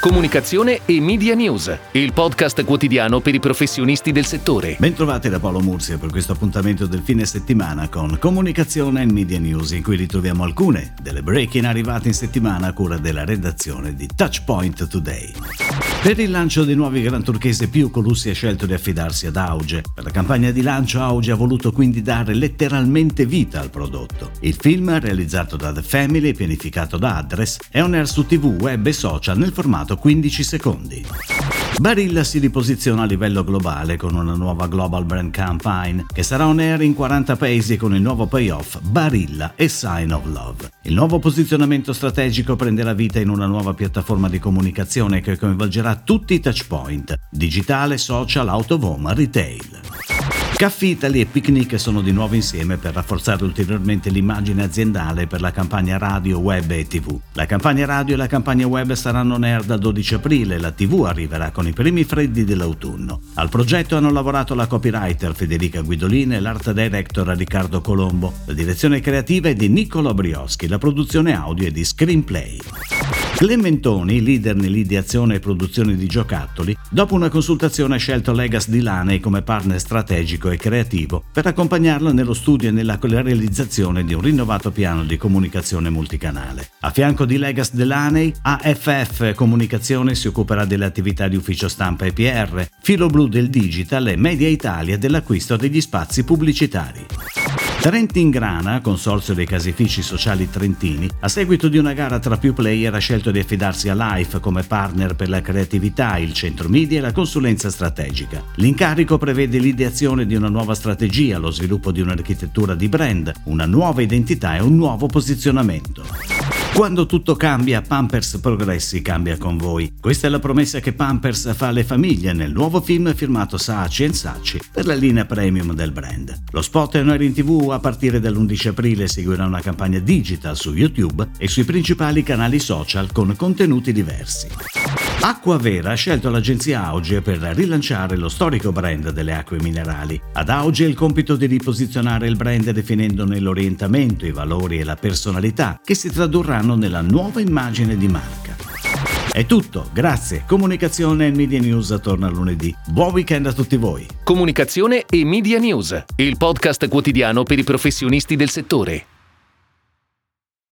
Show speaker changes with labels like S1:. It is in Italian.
S1: Comunicazione e Media News, il podcast quotidiano per i professionisti del settore.
S2: Bentrovati da Paolo Mursia per questo appuntamento del fine settimana con Comunicazione e Media News, in cui ritroviamo alcune delle break-in arrivate in settimana a cura della redazione di Touchpoint Today. Per il lancio dei nuovi Gran Turchese più, Colussi ha scelto di affidarsi ad Auge. Per la campagna di lancio Auge ha voluto quindi dare letteralmente vita al prodotto. Il film, realizzato da The Family e pianificato da Address, è on air su TV, web e social nel formato 15 secondi. Barilla si riposiziona a livello globale con una nuova Global Brand Campaign che sarà on air in 40 paesi con il nuovo payoff Barilla e Sign of Love. Il nuovo posizionamento strategico prenderà vita in una nuova piattaforma di comunicazione che coinvolgerà tutti i touchpoint, digitale, social, out of home, retail. Caffè Italy e Picnic sono di nuovo insieme per rafforzare ulteriormente l'immagine aziendale per la campagna radio, web e tv. La campagna radio e la campagna web saranno on air dal 12 aprile, la tv arriverà con i primi freddi dell'autunno. Al progetto hanno lavorato la copywriter Federica Guidolini e l'art director Riccardo Colombo. La direzione creativa è di Niccolo Brioschi, la produzione audio è di Screenplay. Clementoni, leader nell'ideazione e produzione di giocattoli, dopo una consultazione ha scelto Legas di Laney come partner strategico e creativo per accompagnarlo nello studio e nella realizzazione di un rinnovato piano di comunicazione multicanale. A fianco di Legas Delaney, AFF Comunicazione si occuperà delle attività di ufficio stampa e PR, Filo Blu del Digital e Media Italia dell'acquisto degli spazi pubblicitari. Trentingrana, consorzio dei casifici sociali trentini, a seguito di una gara tra più player ha scelto di affidarsi a Life come partner per la creatività, il centro media e la consulenza strategica. L'incarico prevede l'ideazione di una nuova strategia, lo sviluppo di un'architettura di brand, una nuova identità e un nuovo posizionamento. Quando tutto cambia, Pampers Progressi cambia con voi. Questa è la promessa che Pampers fa alle famiglie nel nuovo film firmato Saatchi Saatchi per la linea premium del brand. Lo spot è in TV a partire dall'11 aprile seguirà una campagna digital su YouTube e sui principali canali social con contenuti diversi. Acquavera ha scelto l'agenzia Auge per rilanciare lo storico brand delle acque minerali. Ad Auge il compito di riposizionare il brand definendone l'orientamento, i valori e la personalità che si tradurranno nella nuova immagine di marca. È tutto, grazie. Comunicazione e Media News torna lunedì. Buon weekend a tutti voi.
S1: Comunicazione e Media News, il podcast quotidiano per i professionisti del settore.